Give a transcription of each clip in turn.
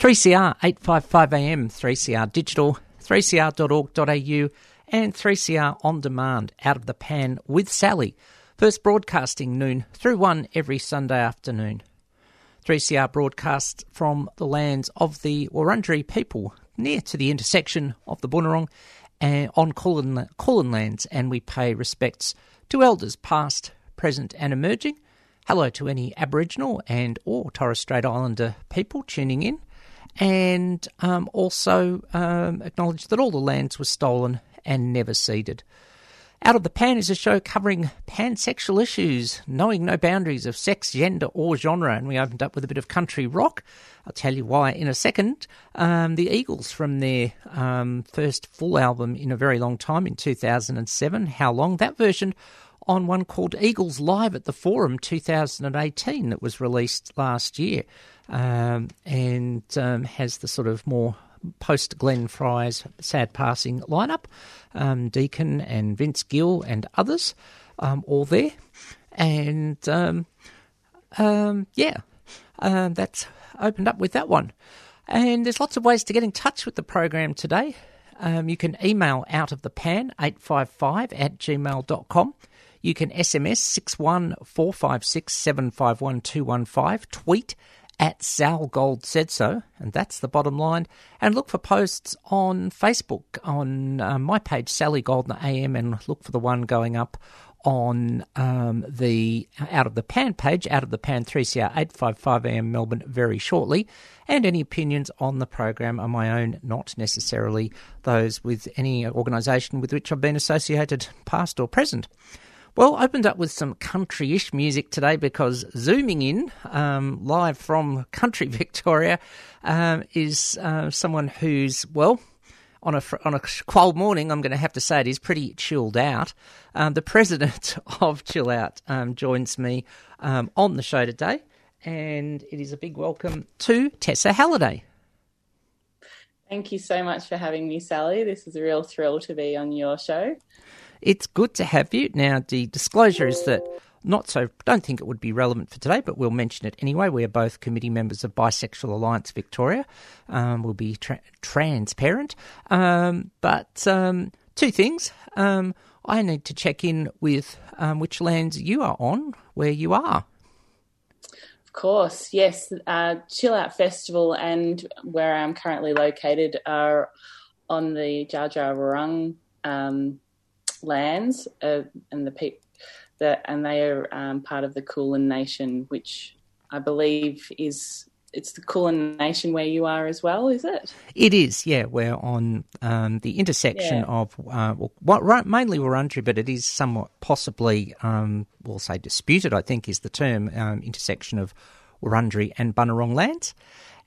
3CR, 855 AM, 3CR Digital, 3cr.org.au, and 3CR On Demand, Out of the Pan with Sally. First broadcasting noon through 1 every Sunday afternoon. 3CR broadcasts from the lands of the Wurundjeri people near to the intersection of the Bunurong and eh, on Kulin, Kulin lands, and we pay respects to elders past, present, and emerging. Hello to any Aboriginal and or Torres Strait Islander people tuning in, and um, also um, acknowledge that all the lands were stolen and never ceded. Out of the Pan is a show covering pansexual issues, knowing no boundaries of sex, gender, or genre. And we opened up with a bit of country rock. I'll tell you why in a second. Um, the Eagles from their um, first full album in a very long time in 2007. How long? That version on one called Eagles Live at the Forum 2018 that was released last year um, and um, has the sort of more post Glenn Frey's sad passing lineup. Um, Deacon and Vince Gill and others um, all there. And um, um yeah, that's opened up with that one. And there's lots of ways to get in touch with the program today. You can email out of the pan 855 at gmail.com. You can SMS 61456 751 tweet at Sal Gold said so, and that's the bottom line. And look for posts on Facebook on uh, my page, Sally Goldner AM, and look for the one going up on um, the Out of the Pan page, Out of the Pan 3CR 855 AM Melbourne very shortly. And any opinions on the program are my own, not necessarily those with any organisation with which I've been associated, past or present. Well, opened up with some country ish music today because zooming in um, live from country Victoria um, is uh, someone who's, well, on a, on a cold morning, I'm going to have to say it is pretty chilled out. Um, the president of Chill Out um, joins me um, on the show today, and it is a big welcome to Tessa Halliday. Thank you so much for having me, Sally. This is a real thrill to be on your show it's good to have you. Now, the disclosure is that not so, don't think it would be relevant for today, but we'll mention it anyway. We are both committee members of Bisexual Alliance Victoria. Um, we'll be tra- transparent. Um, but um, two things. Um, I need to check in with um, which lands you are on, where you are. Of course, yes. Uh, Chill Out Festival and where I'm currently located are on the Dja Wurrung um, lands, uh, and the people that and they are um, part of the Kulin Nation, which I believe is it's the Kulin Nation where you are as well, is it? It is, yeah. We're on um, the intersection yeah. of uh, well, mainly Wurundjeri, but it is somewhat possibly, um, we'll say disputed. I think is the term um, intersection of Wurundjeri and Bunurong lands.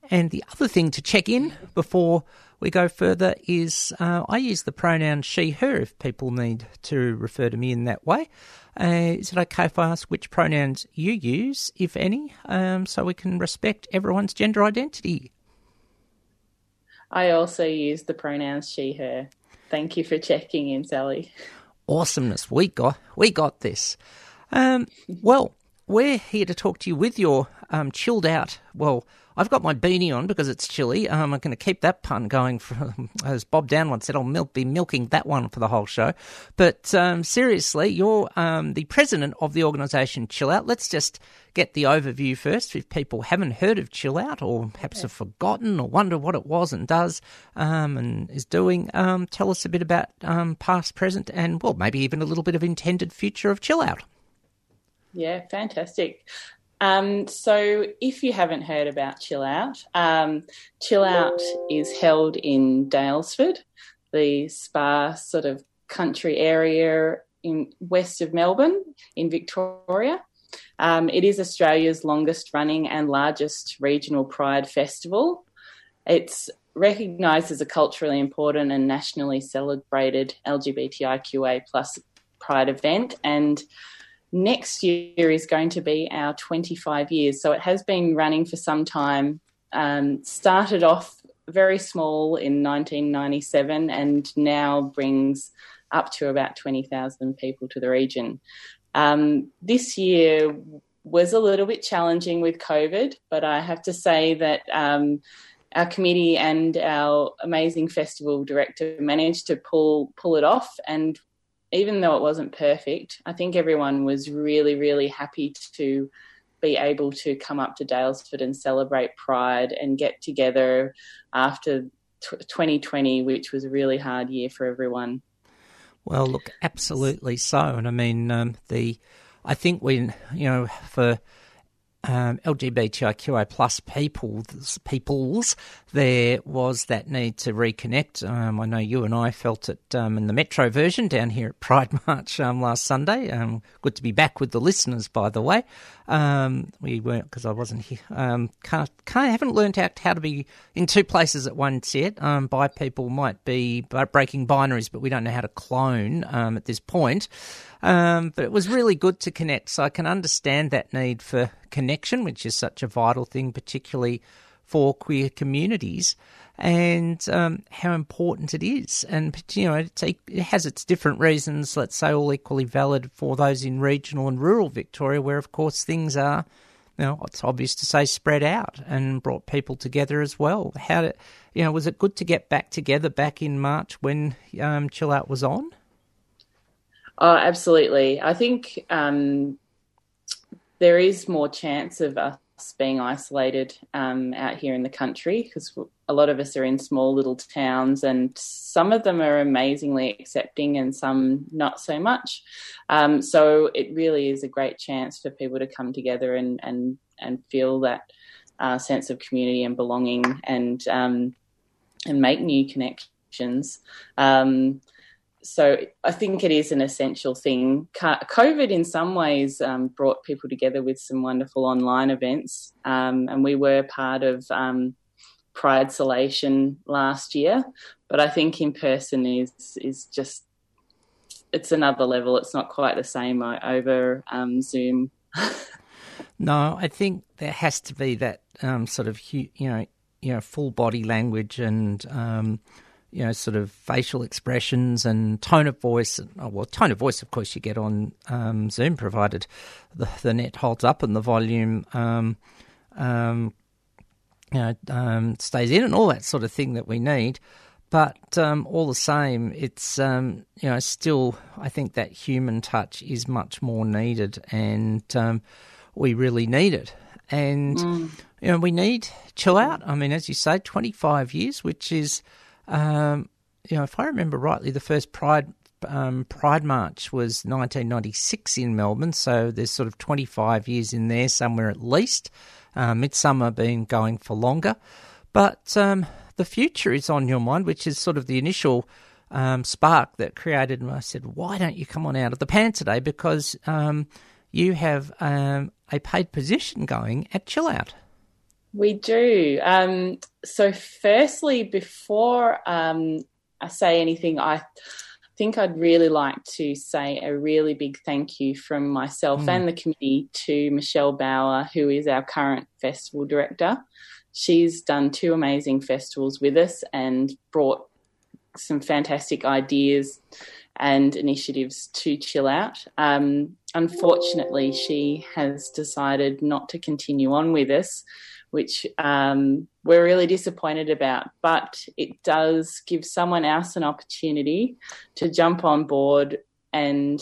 And the other thing to check in before we go further is uh, I use the pronoun she, her if people need to refer to me in that way. Uh, is it okay if I ask which pronouns you use, if any, um, so we can respect everyone's gender identity? I also use the pronouns she, her. Thank you for checking in, Sally. Awesomeness. We got, we got this. Um, well, we're here to talk to you with your um, chilled out, well, I've got my beanie on because it's chilly. Um, I'm going to keep that pun going, for, as Bob Downe once said. I'll milk, be milking that one for the whole show. But um, seriously, you're um, the president of the organisation Chill Out. Let's just get the overview first. If people haven't heard of Chill Out, or perhaps have forgotten, or wonder what it was and does um, and is doing, um, tell us a bit about um, past, present, and well, maybe even a little bit of intended future of Chill Out. Yeah, fantastic. Um, so, if you haven't heard about Chill Out, um, Chill Out is held in Daylesford, the spa sort of country area in west of Melbourne in Victoria. Um, it is Australia's longest running and largest regional pride festival. It's recognised as a culturally important and nationally celebrated LGBTIQA plus pride event and next year is going to be our 25 years. So it has been running for some time. Um, started off very small in 1997 and now brings up to about 20,000 people to the region. Um, this year was a little bit challenging with COVID, but I have to say that um, our committee and our amazing festival director managed to pull pull it off, and even though it wasn't perfect, I think everyone was really, really happy to be able to come up to Daylesford and celebrate Pride and get together after t- 2020, which was a really hard year for everyone. Well, look, absolutely so. And I mean, um, the I think we, you know, for um, LGBTIQA plus people, peoples, there was that need to reconnect. Um, I know you and I felt it um, in the Metro version down here at Pride March um, last Sunday. Um, good to be back with the listeners, by the way. Um, we weren't because I wasn't here. Um, can't, can't, haven't learned out how to be in two places at once yet. bi people might be breaking binaries, but we don't know how to clone at this point. Um, but it was really good to connect. So I can understand that need for connection, which is such a vital thing, particularly for queer communities, and um, how important it is. And you know, it has its different reasons. Let's say all equally valid for those in regional and rural Victoria, where of course things are. You know, it's obvious to say spread out and brought people together as well. How did, you know, was it good to get back together back in March when um, Chill Out was on? Oh, absolutely. I think um, there is more chance of us being isolated um, out here in the country because a lot of us are in small little towns and some of them are amazingly accepting and some not so much. Um, so it really is a great chance for people to come together and, and, and feel that uh, sense of community and belonging and, um, and make new connections. Um, so I think it is an essential thing. COVID, in some ways, um, brought people together with some wonderful online events, um, and we were part of um, Pride Solation last year. But I think in person is is just it's another level. It's not quite the same over um, Zoom. no, I think there has to be that um, sort of you know you know full body language and um, you know, sort of facial expressions and tone of voice. Oh, well, tone of voice, of course, you get on um, Zoom, provided the, the net holds up and the volume, um, um, you know, um, stays in, and all that sort of thing that we need. But um, all the same, it's um, you know still I think that human touch is much more needed, and we really need it. And mm. you know we need chill out. I mean, as you say, twenty five years, which is um, you know, if I remember rightly, the first Pride um, Pride March was 1996 in Melbourne, so there's sort of 25 years in there somewhere at least. Uh, Midsumma been going for longer, but um, the future is on your mind, which is sort of the initial um, spark that created. And I said, why don't you come on out of the pan today? Because um, you have um, a paid position going at Chill Out. We do. Um, so, firstly, before um, I say anything, I think I'd really like to say a really big thank you from myself mm. and the committee to Michelle Bauer, who is our current festival director. She's done two amazing festivals with us and brought some fantastic ideas and initiatives to chill out. Um, unfortunately, she has decided not to continue on with us which um, we're really disappointed about. But it does give someone else an opportunity to jump on board and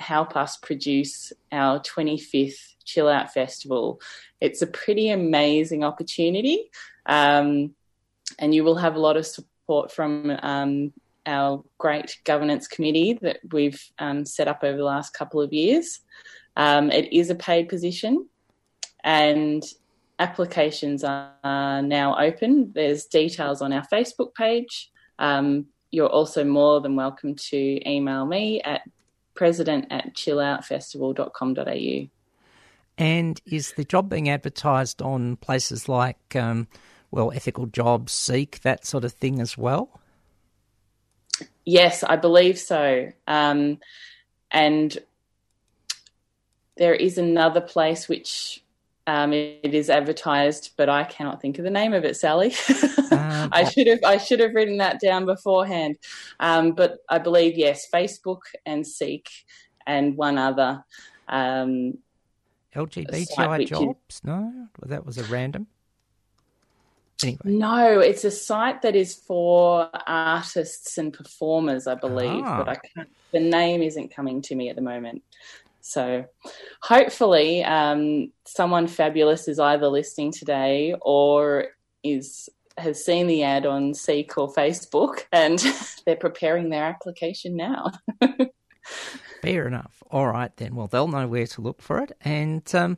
help us produce our 25th Chill Out Festival. It's a pretty amazing opportunity, um, and you will have a lot of support from um, our great governance committee that we've um, set up over the last couple of years. Um, it is a paid position, and applications are now open. There's details on our Facebook page. Um, you're also more than welcome to email me at president at chilloutfestival.com.au. And is the job being advertised on places like, um, well, Ethical Jobs, Seek, that sort of thing as well? Yes, I believe so. Um, and there is another place which um, it is advertised, but I cannot think of the name of it, Sally. Um, I should have I should have written that down beforehand. Um, but I believe yes, Facebook and Seek and one other. Um, LGBTI jobs? Is, no, that was a random. Anyway. No, it's a site that is for artists and performers, I believe, ah. but I can't. The name isn't coming to me at the moment. So hopefully, um, someone fabulous is either listening today or is has seen the ad on Seek or Facebook and they're preparing their application now. Fair enough. All right then. Well, they'll know where to look for it, and um,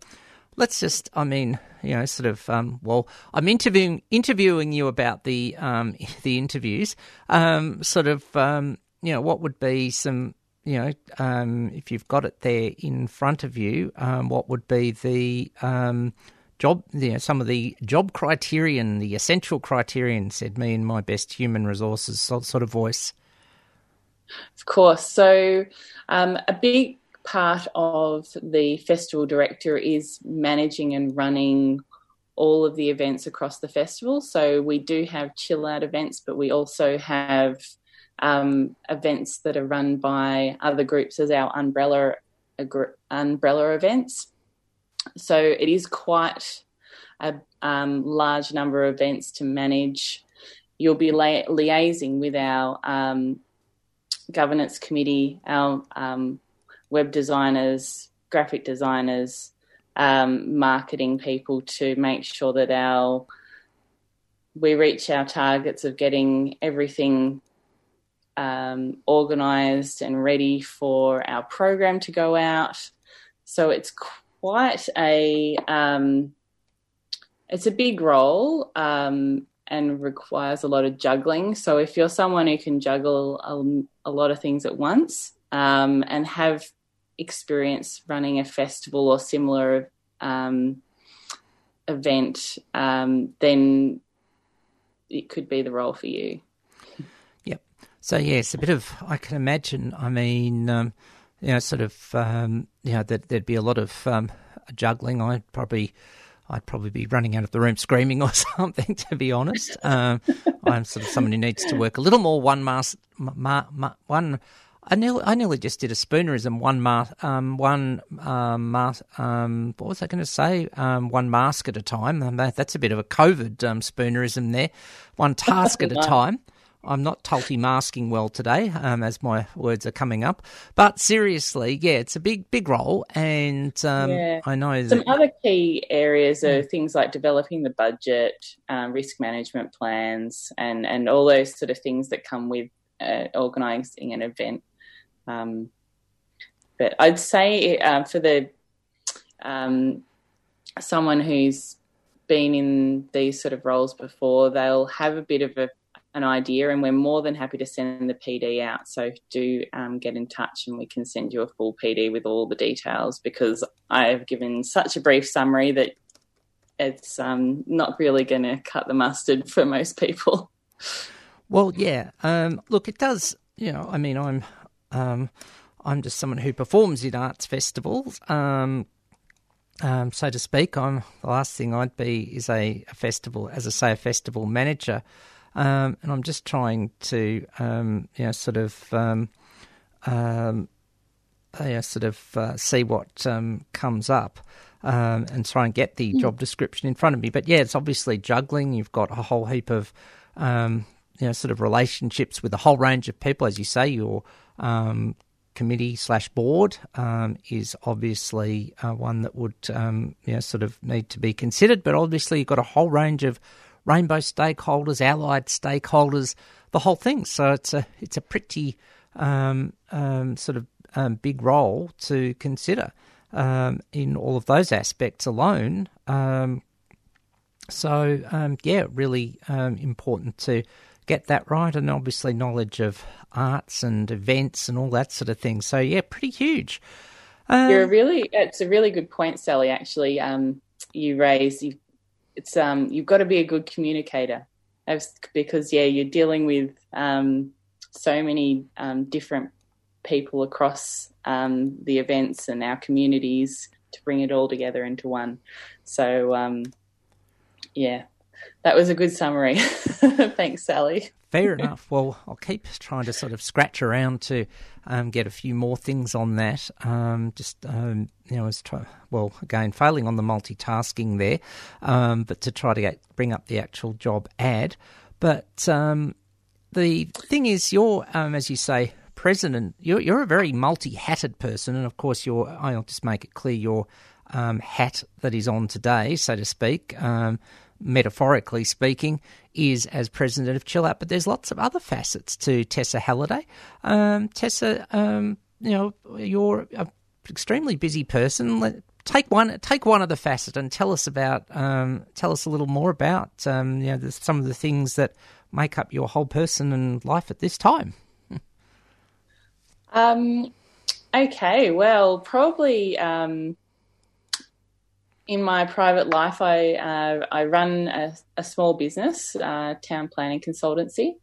let's just. I mean, you know, sort of. Um, well, I'm interviewing interviewing you about the um, the interviews. Um, sort of. Um, you know, what would be some. You know, um, if you've got it there in front of you, um, what would be the um, job? You know, some of the job criterion, the essential criterion, said me in my best human resources sort of voice. Of course. So, um, a big part of the festival director is managing and running all of the events across the festival. So, we do have chill out events, but we also have um, events that are run by other groups as our umbrella umbrella events. So, it is quite a um, large number of events to manage. You'll be li- liaising with our um, governance committee, our um, web designers, graphic designers, um, marketing people to make sure that our we reach our targets of getting everything um, organised and ready for our program to go out. So it's quite a um, it's a big role. Um, and requires a lot of juggling. So if you're someone who can juggle a, a lot of things at once um, and have experience running a festival or similar um, event, um, then it could be the role for you. So yes, a bit of I can imagine. I mean, um, you know, sort of, um, you know, that there'd be a lot of um, juggling. I'd probably I'd probably be running out of the room screaming or something, to be honest. Um, I'm sort of someone who needs to work a little more one mask, ma, ma, one. I nearly, I nearly just did a spoonerism. One mask, um, one um, mask. Um, what was I going to say? Um, one mask at a time. Um, that's a bit of a COVID um, spoonerism there. One task at a time. I'm not tulty masking well today, um, as my words are coming up. But seriously, yeah, it's a big, big role, and um, yeah. I know some other key areas are things like developing the budget, um, risk management plans, and and all those sort of things that come with uh, organising an event. Um, but I'd say uh, for the um, someone who's been in these sort of roles before, they'll have a bit of a an idea, and we're more than happy to send the PD out. So do um, get in touch, and we can send you a full PD with all the details because I have given such a brief summary that it's um, not really going to cut the mustard for most people. Well, yeah. Um, look, it does. You know, I mean, I'm um, I'm just someone who performs in arts festivals. Um, um, so to speak, I'm the last thing I'd be is a, a festival, as I say, a festival manager. Um, and I'm just trying to, um, you know, sort of, um, um, you know, sort of uh, see what um, comes up. Um, and try and get the mm. job description in front of me. But yeah, it's obviously juggling. You've got a whole heap of, um, you know, sort of relationships with a whole range of people. As you say, your um, committee slash board um, is obviously uh, one that would, um, you know, sort of need to be considered. But obviously, you've got a whole range of rainbow stakeholders, allied stakeholders, the whole thing. So it's a it's a pretty um, um, sort of um, big role to consider um, in all of those aspects alone. Um, so um, yeah, really important to get that right, and obviously knowledge of arts and events and all that sort of thing. So yeah, pretty huge. You're really it's a really good point, Sally. Actually, you raise you it's um, you've got to be a good communicator because yeah, you're dealing with um, so many um, different people across um, the events and our communities to bring it all together into one. So um, yeah, that was a good summary. Thanks, Sally. Fair enough. Well, I'll keep trying to sort of scratch around to um, get a few more things on that. Um, just um, you know, as try, well again failing on the multitasking there, um, but to try to get, bring up the actual job ad. But um, the thing is, you're um, as you say, president. You're, you're a very multi-hatted person, and of course, your I'll just make it clear your hat that is on today, so to speak metaphorically speaking, is as president of Chill Out. But there's lots of other facets to Tessa Halliday. Um, Tessa, um, you know, you're an extremely busy person. Let, take one take one of the facet and tell us about um, tell us a little more about um, you know the, some of the things that make up your whole person and life at this time. Um, okay, well, probably um, in my private life, I uh, I run a, a small business, uh, town planning consultancy,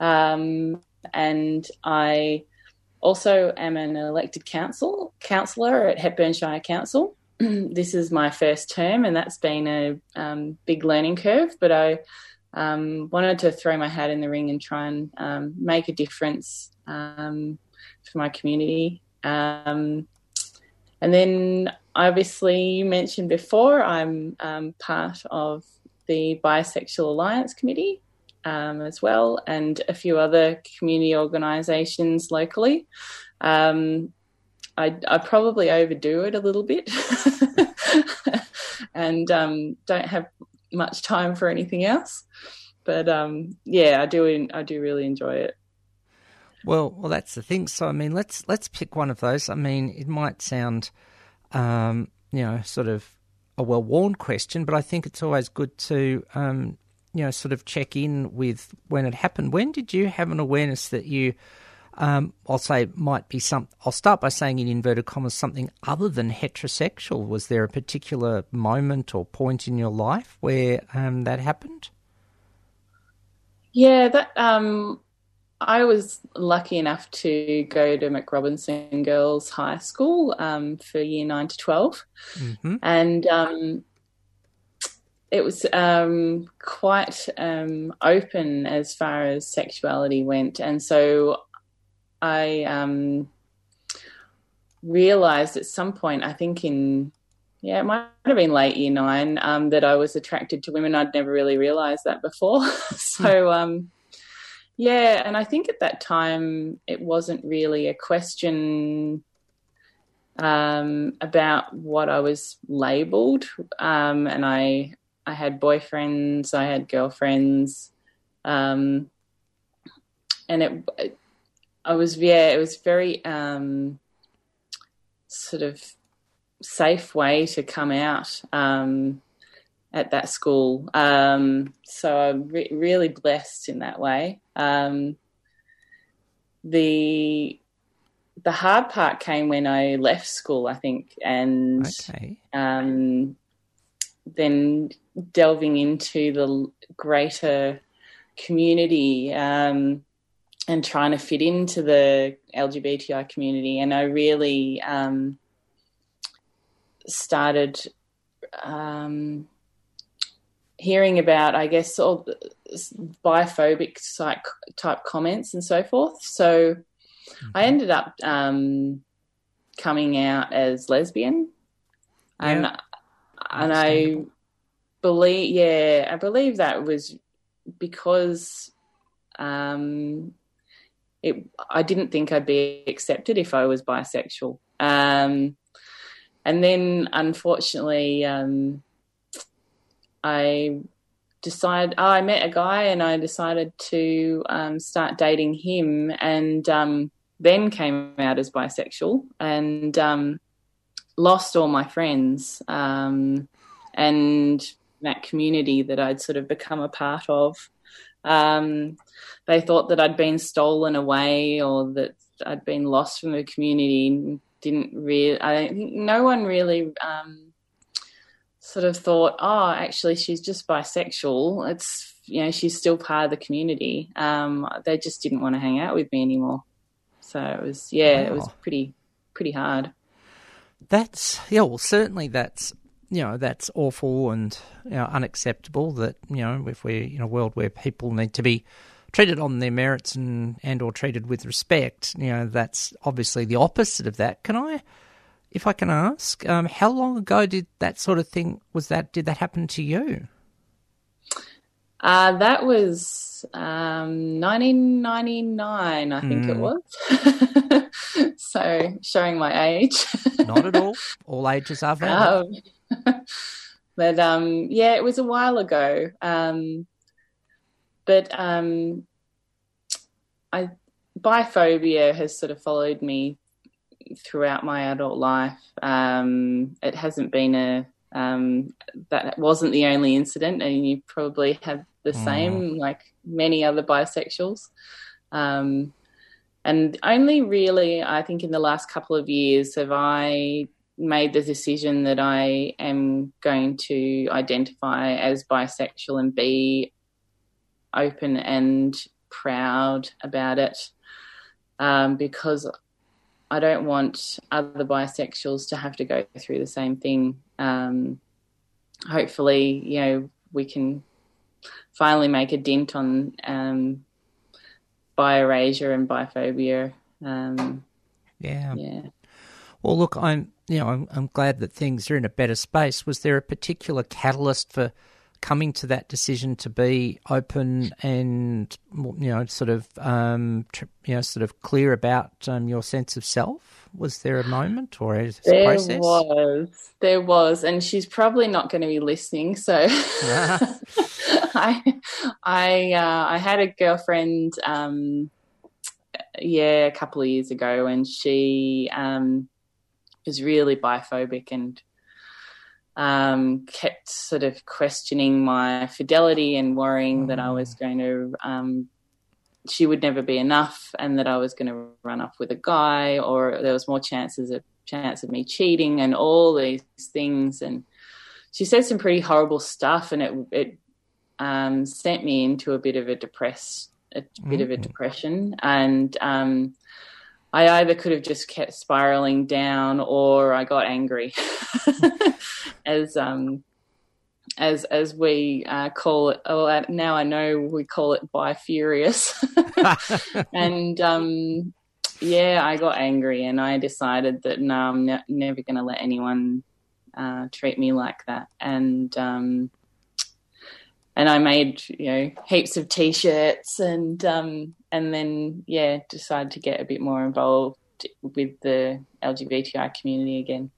um, and I also am an elected council councillor at Hepburn Shire Council. this is my first term, and that's been a um, big learning curve. But I um, wanted to throw my hat in the ring and try and um, make a difference um, for my community. Um, and then, obviously, you mentioned before, I'm um, part of the Bisexual Alliance Committee as well, and a few other community organisations locally. Um, I, I, probably overdo it a little bit and um, don't have much time for anything else. But um, yeah, I do. I do really enjoy it. Well, well, that's the thing. So, I mean, let's let's pick one of those. I mean, it might sound, um, you know, sort of a well-worn question, but I think it's always good to, um, you know, sort of check in with when it happened. When did you have an awareness that you um, I'll say might be some. I'll start by saying in inverted commas something other than heterosexual. Was there a particular moment or point in your life where um, that happened? Yeah, that um, I was lucky enough to go to MacRobertson Girls High School um, for year nine to 12 mm-hmm. and um, it was um, quite um, open as far as sexuality went, and so I um, realized at some point, I think in, yeah, it might have been late year nine, um, that I was attracted to women. I'd never really realized that before. so, um, yeah, and I think at that time it wasn't really a question um, about what I was labeled. Um, and I, I had boyfriends, I had girlfriends, um, and it, I was yeah, it was very um, sort of safe way to come out um, at that school. Um, so I'm re- really blessed in that way. Um, the the hard part came when I left school, I think, and okay. um, then delving into the greater community. Um, and trying to fit into the LGBTI community. And I really um, started um, hearing about, I guess, all biphobic type, type comments and so forth. So mm-hmm. I ended up um, coming out as lesbian. Yeah. And, and I believe, yeah, I believe that was because um, it, I didn't think I'd be accepted if I was bisexual. Um, and then, unfortunately, um, I decided oh, I met a guy and I decided to um, start dating him, and um, then came out as bisexual and um, lost all my friends um, and that community that I'd sort of become a part of. Um, they thought that I'd been stolen away or that I'd been lost from the community. Didn't really, I think no one really um, sort of thought, oh, actually, she's just bisexual. It's, you know, she's still part of the community. Um, they just didn't want to hang out with me anymore. So it was, yeah, wow. it was pretty, pretty hard. That's, yeah, well, certainly that's you know that's awful and you know, unacceptable. That you know if we're in a world where people need to be treated on their merits and and or treated with respect, you know that's obviously the opposite of that. Can I, if I can ask, um, how long ago did that sort of thing was that did that happen to you? Uh, that was um, 1999, I think mm. it was. so showing my age. Not at all. All ages are valid. Um, but um, yeah, it was a while ago. Um, but um, I biphobia has sort of followed me throughout my adult life. Um, it hasn't been a um, that wasn't the only incident, and you probably have the Mm. same, like many other bisexuals. Um, and only really, I think, in the last couple of years have I made the decision that I am going to identify as bisexual and be open and proud about it um, because I don't want other bisexuals to have to go through the same thing. Um, hopefully, you know, we can finally make a dent on um, bi-erasure and biphobia. Um, Yeah. yeah. Well, look, I'm you know I'm, I'm glad that things are in a better space. Was there a particular catalyst for coming to that decision to be open and you know sort of um, you know sort of clear about um, your sense of self? Was there a moment or a There process? was, there was, and she's probably not going to be listening. So, I, I, uh, I had a girlfriend, um, yeah, a couple of years ago, and she um, was really biphobic and um, kept sort of questioning my fidelity and worrying that I was going to um, she would never be enough and that I was going to run off with a guy or there was more chances of chance of me cheating and all these things. And she said some pretty horrible stuff and it it um, sent me into a bit of a depressed a bit of a depression. And um, I either could have just kept spiraling down or I got angry as um as as we uh, call it. Oh, now I know we call it bi-furious. and um, yeah, I got angry and I decided that no, I'm ne- never going to let anyone uh, treat me like that. And um, and I made you know heaps of t-shirts and um, and then yeah decided to get a bit more involved with the LGBTI community again.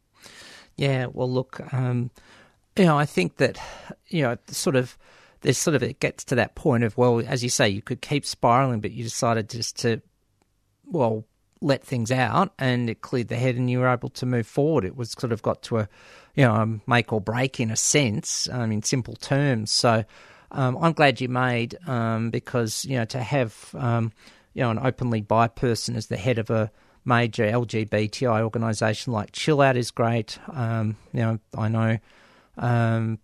Yeah, well, look, um, you know, I think that, you know, sort of, there's sort of, it gets to that point of, well, as you say, you could keep spiraling, but you decided just to, well, let things out and it cleared the head and you were able to move forward. It was sort of got to a, you know, a make or break in a sense, um, in simple terms. So um, I'm glad you made, um, because, you know, to have, um, you know, an openly bi person as the head of a, major LGBTI organisation like Chill Out is great. Um, you know, I know, um,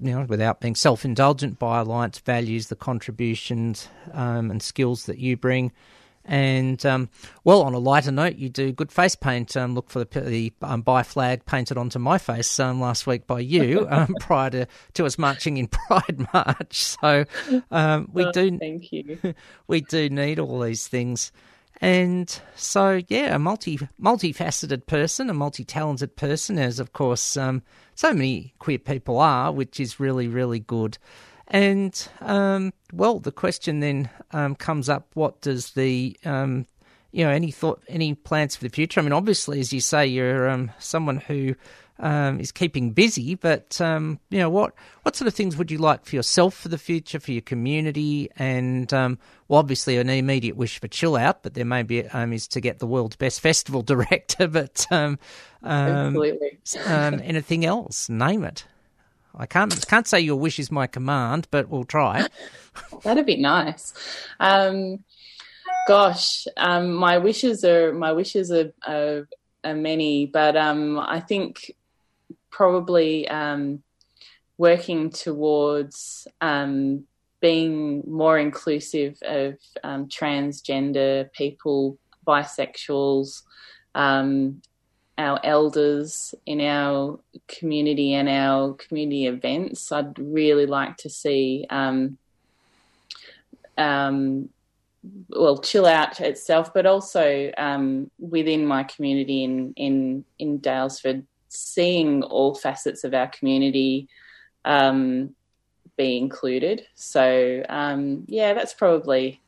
you know, without being self-indulgent, Bi Alliance values the contributions um, and skills that you bring. And um, well, on a lighter note, you do good face paint. Um, look for the, the um, bi flag painted onto my face um, last week by you um, prior to, to us marching in Pride March. So um, we Oh, do Thank you. we do need all these things. And so, yeah, a multi multifaceted person, a multi talented person, as of course um, so many queer people are, which is really really good. And um, well, the question then um, comes up: What does the um, you know any thought, any plans for the future? I mean, obviously, as you say, you're um, someone who um, is keeping busy, but um, you know what what sort of things would you like for yourself for the future, for your community, and um, well, obviously, an immediate wish for chill out, but there may be um, is to get the world's best festival director, but um, um, Absolutely. um, anything else, name it. I can't can't say your wish is my command, but we'll try. That'd be nice. Um, gosh, um, my wishes are my wishes are, are, are many, but um, I think probably um, working towards um, being more inclusive of um, transgender people, bisexuals, our elders in our community and our community events. I'd really like to see. Um, um, well, chill out itself, but also um, within my community in in in Daylesford, seeing all facets of our community um, be included. So um, yeah, that's probably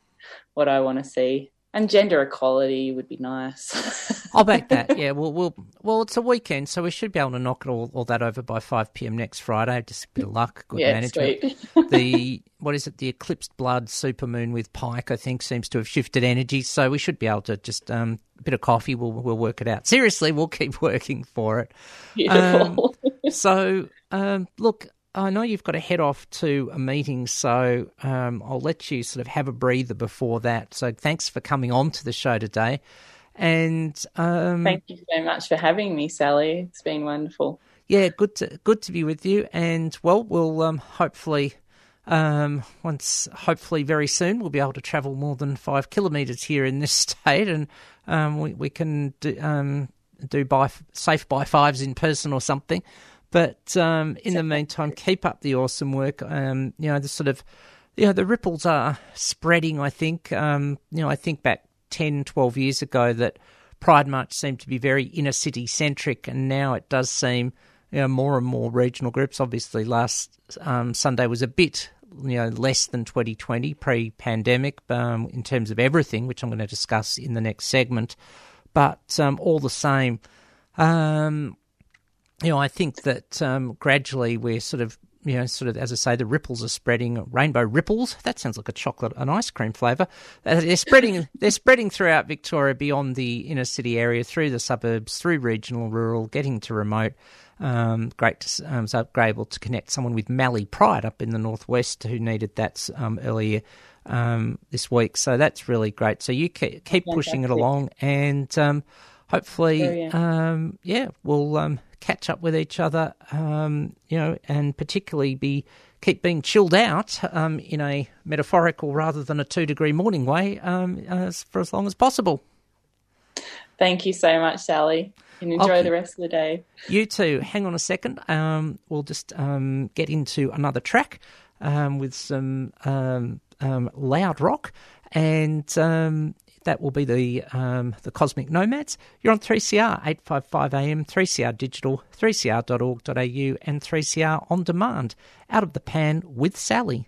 what I want to see. And gender equality would be nice. I'll back that. Yeah, well, we'll well, it's a weekend, so we should be able to knock it all, all that over by five pm next Friday. Just a bit of luck, good yeah, management. the what is it? The eclipsed blood supermoon with Pike, I think, seems to have shifted energy. So we should be able to just um, a bit of coffee. We'll we'll work it out. Seriously, we'll keep working for it. Beautiful. So um, look, I know you've got to head off to a meeting, so um, I'll let you sort of have a breather before that. So thanks for coming on to the show today. And um, Thank you so much for having me, Sally. It's been wonderful. yeah, good to good to be with you. And well, we'll um, hopefully um, once, hopefully very soon, we'll be able to travel more than five kilometres here in this state, and um, we we can do, um, do by safe by fives in person or something. But um, in the meantime, keep up the awesome work. Um, you know, the sort of you know the ripples are spreading. I think um, you know I think back 10, 12 years ago that Pride March seemed to be very inner city centric, and now it does seem you know more and more regional groups. Obviously, last um, Sunday was a bit you know less than 2020 pre-pandemic um, in terms of everything, which I'm going to discuss in the next segment. But um, all the same, um, you know, I think that um, gradually we're sort of, you know, sort of, as I say, the ripples are spreading. Rainbow ripples. That sounds like a chocolate and ice cream flavour. Uh, They're spreading. they're spreading throughout Victoria, beyond the inner city area, through the suburbs, through regional, rural, getting to remote. Um, great to um, so able to connect someone with Mallee Pride up in the northwest who needed that um, earlier um, this week. So that's really great. So you keep, keep pushing it along, and um, hopefully, um, yeah, we'll um, catch up with each other. Um, you know, and particularly be keep being chilled out um, in a metaphorical rather than a two degree morning way um, as, for as long as possible. Thank you so much, Sally. And enjoy Okay. the rest of the day. You too. Hang on a second. Um, we'll just um, get into another track um, with some um, um, loud rock, and um, that will be the um, the Cosmic Nomads. You're on 3CR 855 AM, 3CR Digital, 3cr.org.au, and 3CR on demand. Out of the pan with Sally.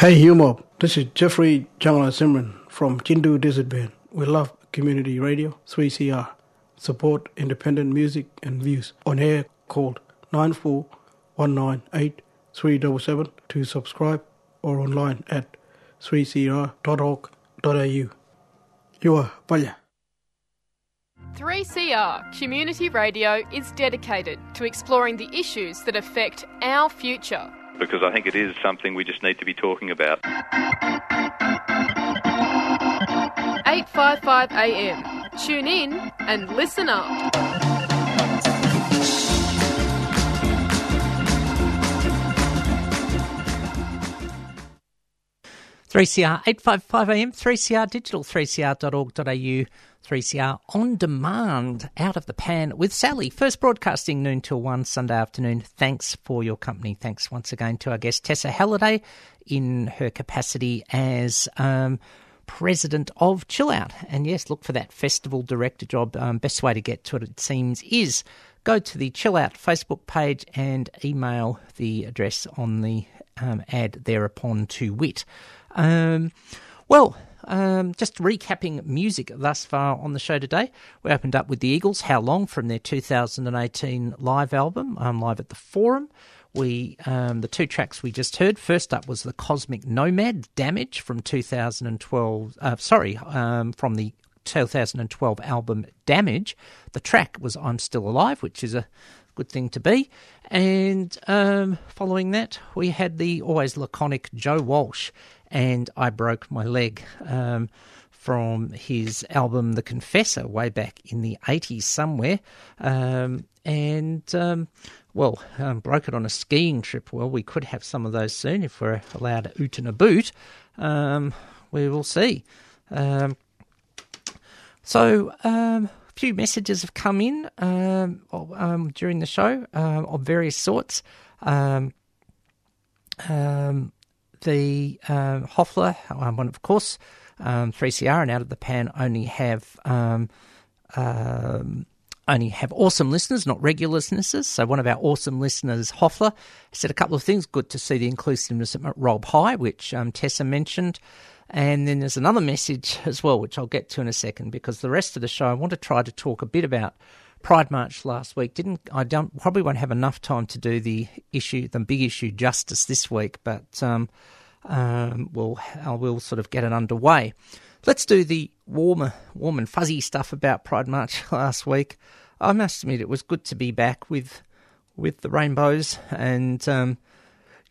Hey Humob, this is Jeffrey Jangla Simran from Chindu Desert Band. We love community radio 3CR. Support independent music and views on air called 94198 to subscribe or online at 3cr.org.au. You are Paya. 3CR Community Radio is dedicated to exploring the issues that affect our future. Because I think it is something we just need to be talking about. 855 AM. Tune in and listen up. Three CR eight five five AM, three CR digital, three CR.org.au, three CR on demand, out of the pan with Sally. First broadcasting noon till one Sunday afternoon. Thanks for your company. Thanks once again to our guest Tessa Halliday in her capacity as um, president of Chill Out. And yes, look for that festival director job. Um, best way to get to it, it seems, is go to the Chill Out Facebook page and email the address on the um, ad thereupon to wit. Um, well, um, just recapping music thus far on the show today. We opened up with the Eagles, How Long, from their 2018 live album, um, live at the Forum. We um, the two tracks we just heard. First up was the Cosmic Nomad Damage from 2012. Uh, sorry, um, from the 2012 album Damage. The track was I'm Still Alive, which is a good thing to be. And um, following that, we had the always laconic Joe Walsh and I Broke My Leg um, from his album The Confessor way back in the 80s somewhere. Um, and, um, well, um, broke it on a skiing trip. Well, we could have some of those soon if we're allowed to oot and a boot. Um, we will see. Um, so, um, a few messages have come in during the show of various sorts. Um, the um, Hoffler, um, one of course, um, 3CR and Out of the Pan only have um, um, only have awesome listeners, not regular listeners. So one of our awesome listeners, Hoffler, said a couple of things. Good to see the inclusiveness at Rob High, which um, Tessa mentioned. And then there's another message as well, which I'll get to in a second, because the rest of the show I want to try to talk a bit about Pride March last week. Didn't I? Don't probably won't have enough time to do the issue, the big issue, justice this week, but um, um, we'll I will sort of get it underway. Let's do the warmer, warm and fuzzy stuff about Pride March last week. I must admit, it was good to be back with with the rainbows and um,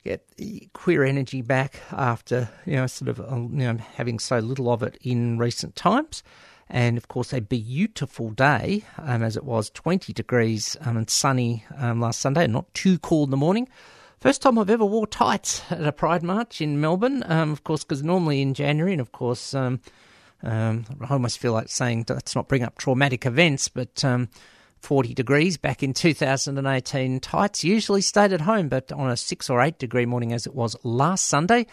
get queer energy back after you know sort of you know having so little of it in recent times. And of course, a beautiful day, um, as it was 20 degrees um, and sunny um, last Sunday, and not too cool in the morning. First time I've ever wore tights at a Pride March in Melbourne, um, of course, because normally in January, and of course, um, um, I almost feel like saying let's not bring up traumatic events, but um, 40 degrees back in 2018, tights usually stayed at home, but on a 6 or 8 degree morning as it was last Sunday,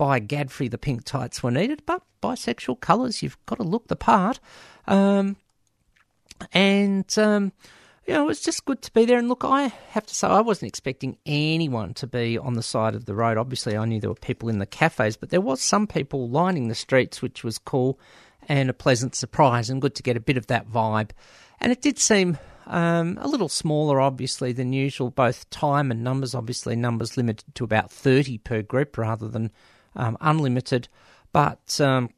by Godfrey, the pink tights were needed, but bisexual colours, you've got to look the part. Um, and um, you know, it was just good to be there. And look, I have to say, I wasn't expecting anyone to be on the side of the road. Obviously, I knew there were people in the cafes, but there was some people lining the streets, which was cool and a pleasant surprise, and good to get a bit of that vibe. And it did seem um, a little smaller, obviously, than usual, both time and numbers. Obviously, numbers limited to about 30 per group rather than um, unlimited. But um,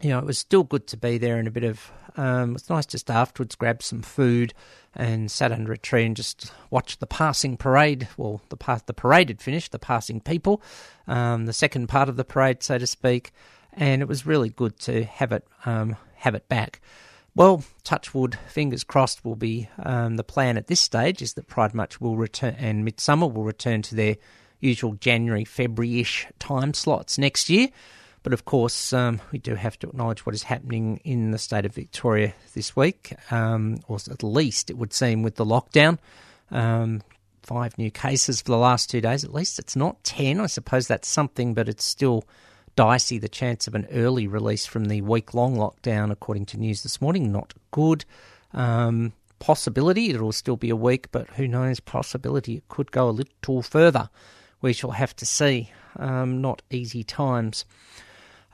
you know, it was still good to be there and a bit of. Um, it was nice just afterwards, grab some food and sat under a tree and just watched the passing parade. Well, the pa- the parade had finished, the passing people, um, the second part of the parade, so to speak, and it was really good to have it um, have it back. Well, touch wood, fingers crossed. Will be um, the plan at this stage is that Pride March will return and Midsummer will return to their usual January, February ish time slots next year. But of course, um, we do have to acknowledge what is happening in the state of Victoria this week, um, or at least it would seem with the lockdown. Um, five new cases for the last two days. At least it's not 10. I suppose that's something, but it's still dicey. The chance of an early release from the week long lockdown, according to news this morning, not good. Um, possibility it will still be a week, but who knows? Possibility it could go a little further. We shall have to see. um, not easy times.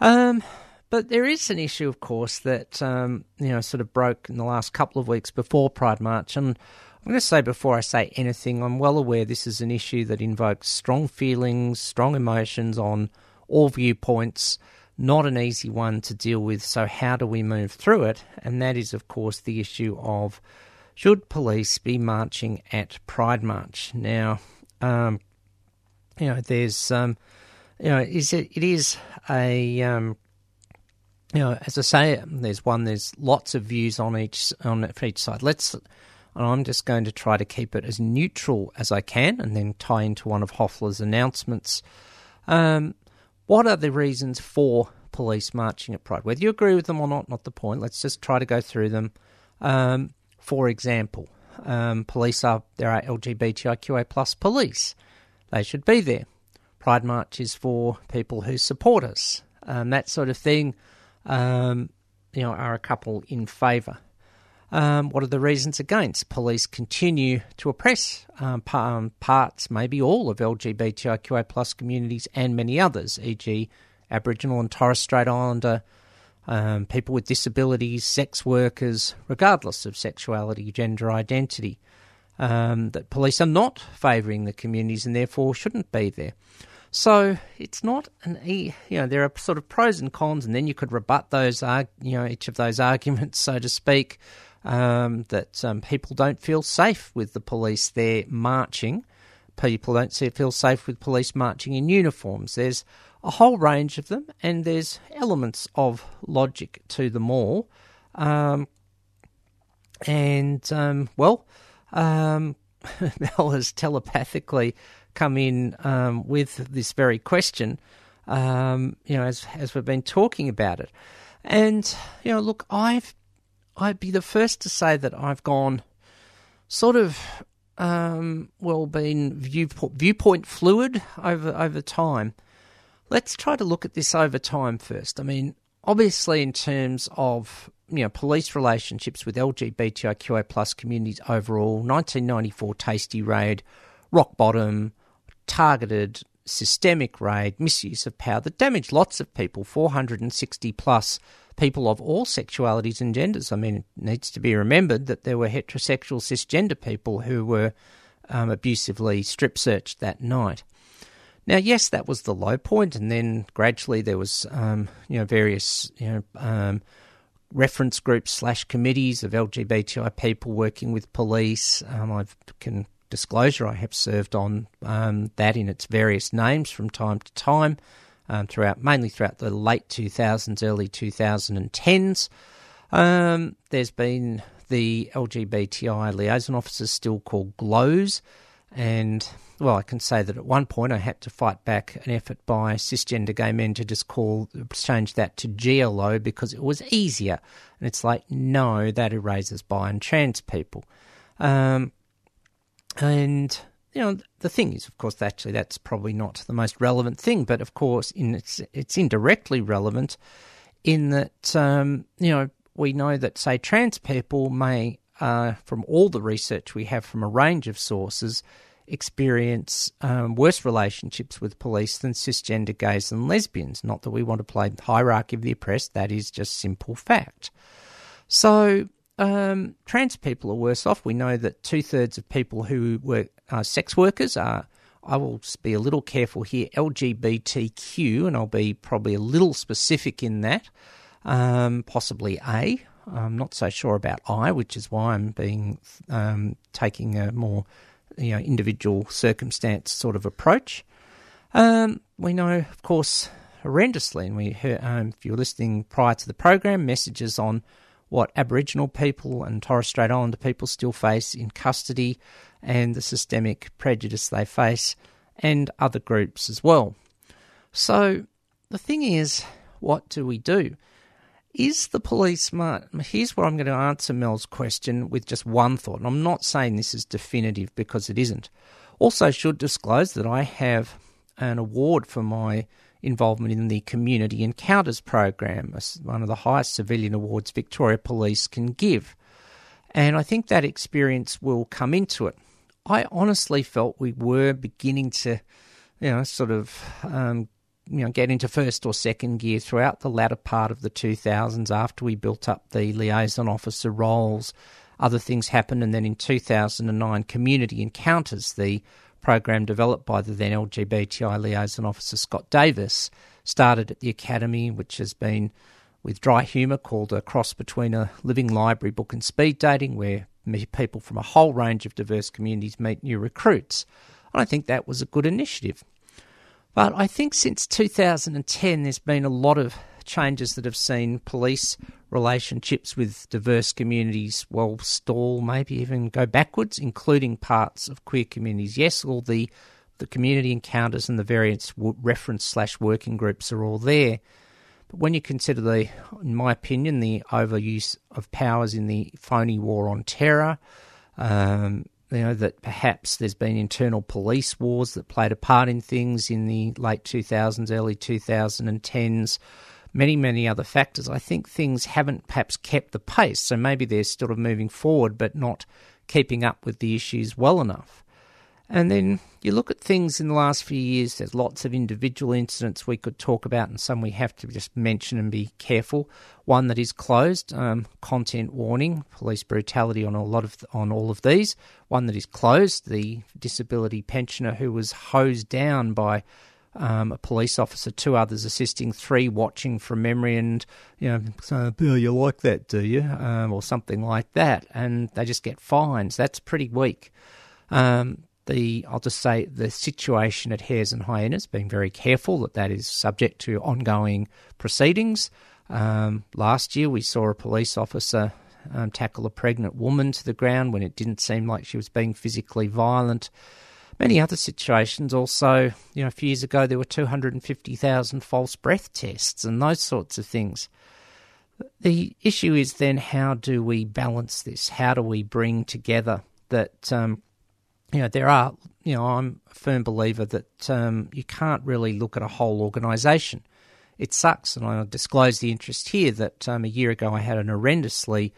Um, but there is an issue, of course, that um, you know sort of broke in the last couple of weeks before Pride March, and I'm going to say before I say anything, I'm well aware this is an issue that invokes strong feelings, strong emotions on all viewpoints. Not an easy one to deal with. So how do we move through it? And that is, of course, the issue of should police be marching at Pride March? Now, um, you know, there's, um, you know, is it, it is a, um, you know, as I say, there's one, there's lots of views on each on each side. Let's, and I'm just going to try to keep it as neutral as I can, and then tie into one of Hoffler's announcements. Um, what are the reasons for police marching at Pride? Whether you agree with them or not, not the point. Let's just try to go through them. Um, for example, um, police are there are LGBTIQA plus police. They should be there. Pride March is for people who support us. Um, that sort of thing, um, you know, are a couple in favour. Um, what are the reasons against? Police continue to oppress um, um parts, maybe all of LGBTIQA plus communities and many others, e.g., Aboriginal and Torres Strait Islander um, people with disabilities, sex workers, regardless of sexuality, gender identity. Um, that police are not favouring the communities and therefore shouldn't be there. So it's not an e. You know, there are sort of pros and cons, and then you could rebut those, you know, each of those arguments, so to speak. Um, that um, people don't feel safe with the police there marching. People don't feel safe with police marching in uniforms. There's a whole range of them, and there's elements of logic to them all. Um, and, um, well, um, Mel has telepathically come in um, with this very question, um, you know, as, as we've been talking about it. And, you know, look, I've, I'd be the first to say that I've gone sort of um, well, been viewpoint, viewpoint fluid over over time. Let's try to look at this over time first. I mean, obviously, in terms of you know police relationships with LGBTIQA plus communities overall, 1994 Tasty raid, rock bottom, targeted systemic raid, misuse of power that damaged lots of people, 460 plus people of all sexualities and genders. I mean, it needs to be remembered that there were heterosexual cisgender people who were um, abusively strip searched that night. Now, yes, that was the low point, and then gradually there was, um, you know, various, you know, um, reference groups slash committees of LGBTI people working with police. Um, I've can disclosure I have served on um, that in its various names from time to time, um, throughout mainly throughout the late 2000s, early 2010s. Um, there's been the LGBTI liaison officers still called GLOWs, and well, I can say that at one point I had to fight back an effort by cisgender gay men to just call change that to GLO because it was easier. And it's like, no, that erases bi and trans people. Um, and you know, the thing is, of course, actually that's probably not the most relevant thing, but of course, in it's it's indirectly relevant in that um, you know we know that say trans people may, uh, from all the research we have from a range of sources, experience um, worse relationships with police than cisgender gays and lesbians. Not that we want to play hierarchy of the oppressed, that is just simple fact. So, um, trans people are worse off. We know that two thirds of people who were uh, sex workers are, I will be a little careful here, LGBTQ, and I'll be probably a little specific in that, um, possibly A. I'm not so sure about I, which is why I'm being um, taking a more you know individual circumstance sort of approach. Um, we know, of course, horrendously, and we heard, um, if you're listening prior to the program, messages on what Aboriginal people and Torres Strait Islander people still face in custody and the systemic prejudice they face, and other groups as well. So the thing is, what do we do? Is the police smart? Here's where I'm going to answer Mel's question with just one thought. And I'm not saying this is definitive because it isn't. Also, should disclose that I have an award for my involvement in the Community Encounters program, one of the highest civilian awards Victoria Police can give. And I think that experience will come into it. I honestly felt we were beginning to you know, sort of, um, you know, get into first or second gear throughout the latter part of the 2000s after we built up the liaison officer roles. Other things happened, and then in 2009, Community Encounters, the program developed by the then LGBTI liaison officer Scott Davis, started at the Academy, which has been with dry humour called a cross between a living library book and speed dating, where people from a whole range of diverse communities meet new recruits. And I think that was a good initiative. But I think since 2010, there's been a lot of changes that have seen police relationships with diverse communities well stall, maybe even go backwards, including parts of queer communities. Yes, all the the community encounters and the various reference slash working groups are all there. But when you consider the, in my opinion, the overuse of powers in the phony war on terror, um, you know, that perhaps there's been internal police wars that played a part in things in the late 2000s, early 2010s, many, many other factors. I think things haven't perhaps kept the pace. So maybe they're sort of moving forward, but not keeping up with the issues well enough. And then you look at things in the last few years, there's lots of individual incidents we could talk about, and some we have to just mention and be careful. One that is closed, um, content warning, police brutality on a lot of on all of these. One that is closed, the disability pensioner who was hosed down by um, a police officer, two others assisting, three watching from memory, and you know, so you like that, do you, um, or something like that, and they just get fines. That's pretty weak. Um, the I'll just say the situation at Hares and Hyenas, being very careful that that is subject to ongoing proceedings. Um, last year, we saw a police officer um, tackle a pregnant woman to the ground when it didn't seem like she was being physically violent. Many other situations also, you know, a few years ago there were 250,000 false breath tests and those sorts of things. The issue is then how do we balance this? How do we bring together that um, you know, there are, you know, I'm a firm believer that um, you can't really look at a whole organisation. It sucks, and I'll disclose the interest here that um, a year ago I had an horrendously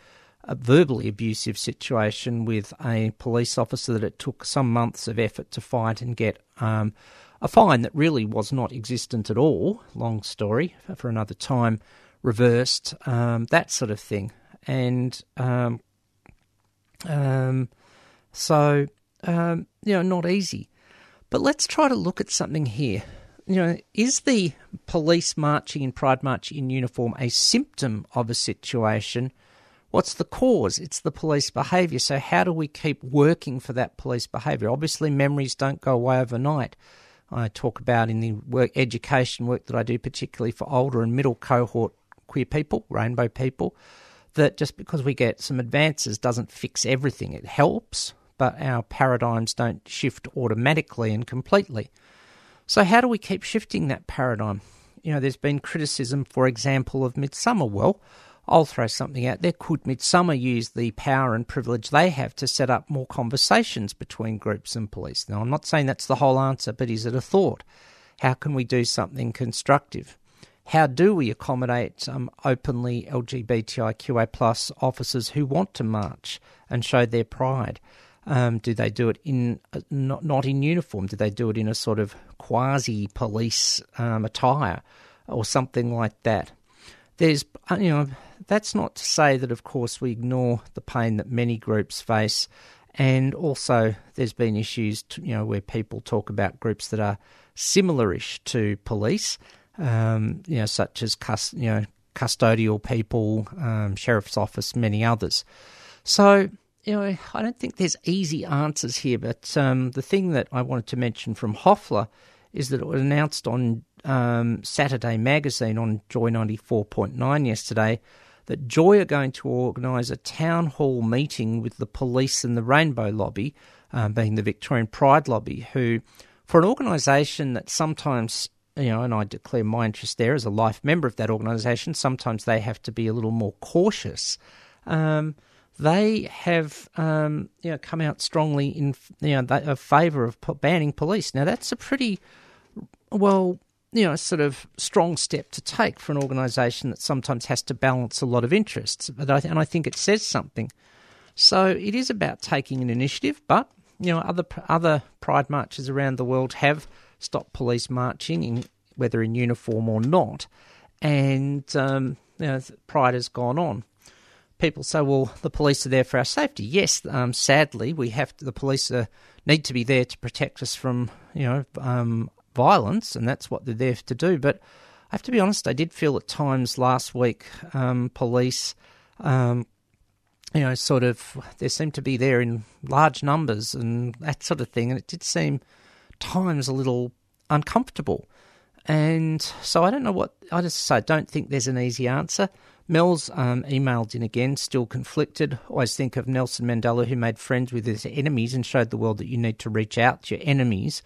uh, verbally abusive situation with a police officer that it took some months of effort to fight and get um, a fine that really was not existent at all. Long story for another time, reversed, um, that sort of thing. And um, um, so um, you know, not easy. But let's try to look at something here. You know, is the police marching in Pride March in uniform a symptom of a situation? What's the cause? It's the police behaviour. So, how do we keep working for that police behaviour? Obviously, memories don't go away overnight. I talk about in the work, education work that I do, particularly for older and middle cohort queer people, rainbow people, that just because we get some advances doesn't fix everything. It helps, but our paradigms don't shift automatically and completely. So, how do we keep shifting that paradigm? You know, there's been criticism, for example, of Midsummer. Well, I'll throw something out there. Could Midsummer use the power and privilege they have to set up more conversations between groups and police? Now, I'm not saying that's the whole answer, but is it a thought? How can we do something constructive? How do we accommodate um, openly LGBTIQA plus officers who want to march and show their pride? Um, do they do it in uh, not not in uniform? Do they do it in a sort of quasi police um, attire or something like that? There's uh, you know that's not to say that of course we ignore the pain that many groups face, and also there's been issues to, you know where people talk about groups that are similarish to police, um, you know such as you know custodial people, um, sheriff's office, many others. So you know, I don't think there's easy answers here, but um, the thing that I wanted to mention from Hoffler is that it was announced on um, Saturday Magazine on Joy 94.9 yesterday that Joy are going to organise a town hall meeting with the police and the Rainbow Lobby, um, being the Victorian Pride Lobby, who, for an organisation that sometimes you know, and I declare my interest there as a life member of that organisation. Sometimes they have to be a little more cautious. Um, they have um, you know come out strongly in you know a favour of banning police. Now that's a pretty well you know sort of strong step to take for an organisation that sometimes has to balance a lot of interests. But I, and I think it says something. So it is about taking an initiative, but you know other other pride marches around the world have stopped police marching, in, whether in uniform or not. And um, you know, pride has gone on. People say, "Well, the police are there for our safety." Yes, um, sadly, we have to, the police are, need to be there to protect us from you know um, violence, and that's what they're there to do. But I have to be honest, I did feel at times last week um, police, um, you know, sort of, they seemed to be there in large numbers and that sort of thing, and it did seem times a little uncomfortable. And so I don't know what, I just say, I don't think there's an easy answer. Mel's um, emailed in again, still conflicted. Always think of Nelson Mandela, who made friends with his enemies and showed the world that you need to reach out to your enemies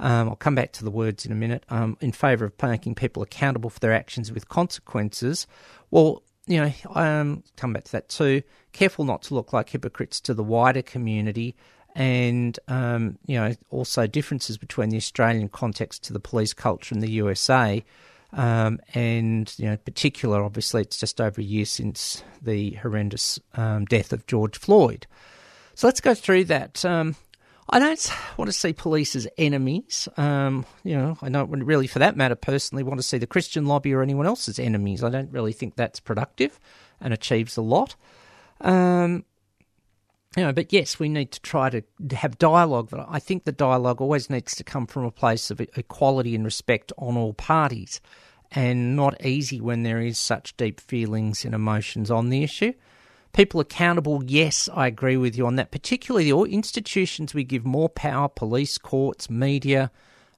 um, I'll come back to the words in a minute, um, in favour of making people accountable for their actions with consequences. Well, you know, um, come back to that too. Careful not to look like hypocrites to the wider community, and um, you know, also differences between the Australian context to the police culture in the USA. Um, and you know, in particular, obviously, it's just over a year since the horrendous um, death of George Floyd. So let's go through that. Um, I don't want to see police as enemies. Um, you know, I don't really, for that matter, personally want to see the Christian lobby or anyone else as enemies. I don't really think that's productive and achieves a lot. Um, you know, but yes, we need to try to have dialogue. But I think the dialogue always needs to come from a place of equality and respect on all parties, and not easy when there is such deep feelings and emotions on the issue people accountable, yes, I agree with you on that. Particularly the institutions we give more power, police, courts, media,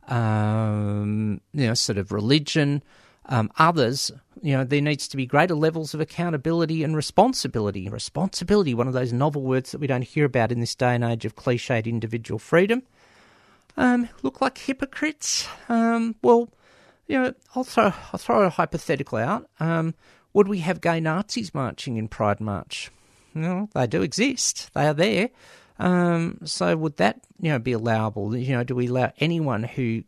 um, you know, sort of religion, um, others, you know, there needs to be greater levels of accountability and responsibility. Responsibility, one of those novel words that we don't hear about in this day and age of cliched individual freedom. Um, look like hypocrites. Um, well, you know, I'll throw, I'll throw a hypothetical out. Um, would we have gay Nazis marching in Pride March? No, they do exist. They are there. Um, so would that you know be allowable? You know, do we allow anyone who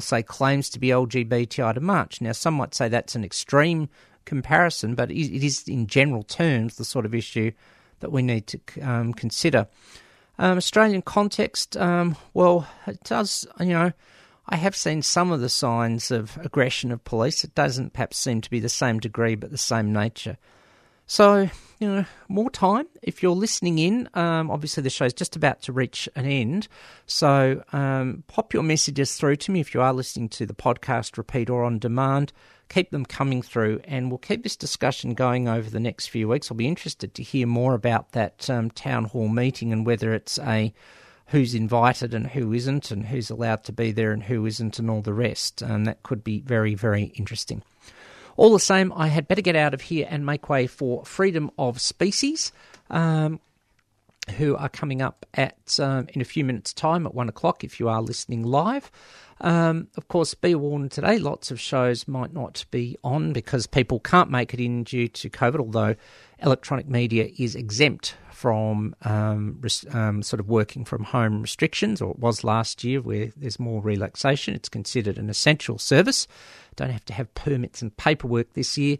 say claims to be LGBTI to march? Now, some might say that's an extreme comparison, but it is in general terms the sort of issue that we need to um, consider. Um, Australian context, um, well, it does you know I have seen some of the signs of aggression of police. It doesn't perhaps seem to be the same degree, but the same nature. So, you know, more time. If you're listening in, um, obviously the show's just about to reach an end. So, um, pop your messages through to me if you are listening to the podcast repeat or on demand. Keep them coming through, and we'll keep this discussion going over the next few weeks. I'll be interested to hear more about that um, town hall meeting and whether it's a who's invited and who isn't, and who's allowed to be there and who isn't, and all the rest. And that could be very, very interesting. All the same, I had better get out of here and make way for Freedom of Species, um, who are coming up at um, in a few minutes' time at one o'clock if you are listening live. Um, of course, be warned today, lots of shows might not be on because people can't make it in due to COVID, although electronic media is exempt from um, res- um, sort of working from home restrictions, or it was last year where there's more relaxation. It's considered an essential service. Don't have to have permits and paperwork this year.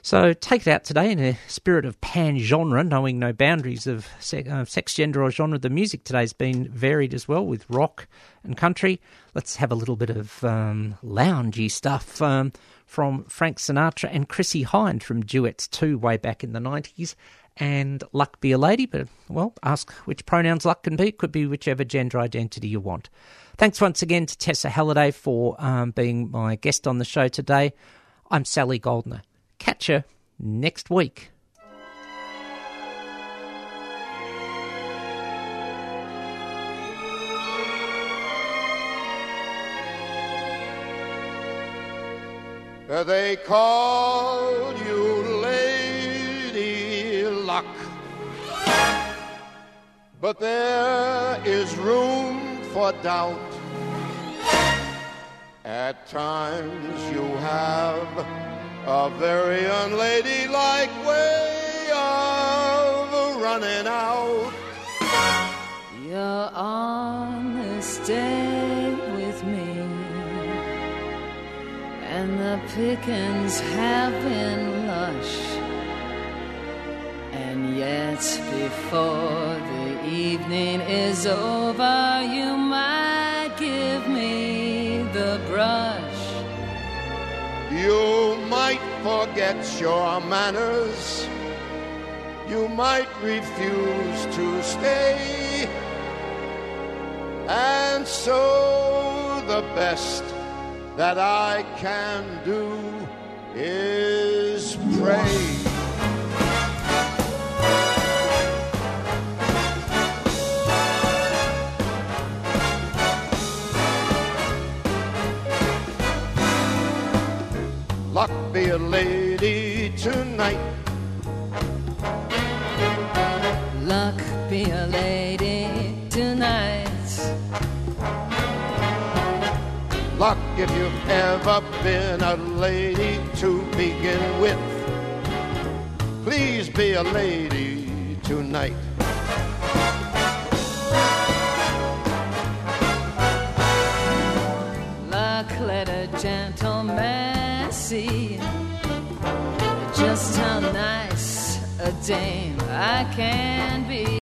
So take it out today in a spirit of pan genre, knowing no boundaries of sex, uh, gender, or genre. The music today's been varied as well with rock and country. Let's have a little bit of um, loungy stuff um, from Frank Sinatra and Chrissie Hynde from Duets 2 way back in the 90s. And luck be a lady, but well, ask which pronouns luck can be. It could be whichever gender identity you want. Thanks once again to Tessa Halliday for um, being my guest on the show today. I'm Sally Goldner. Catch you next week. They call you Lady Luck, but there is room for doubt. At times you have a very unladylike way of running out. You're on this day with me, and the pickings have been lush. And yet, before the evening is over, you might give me the brush. You might forget your manners. You might refuse to stay. And so the best that I can do is pray. Luck be a lady tonight. Luck be a lady tonight. Luck if you've ever been a lady to begin with. Please be a lady tonight. see just how nice a dame I can be.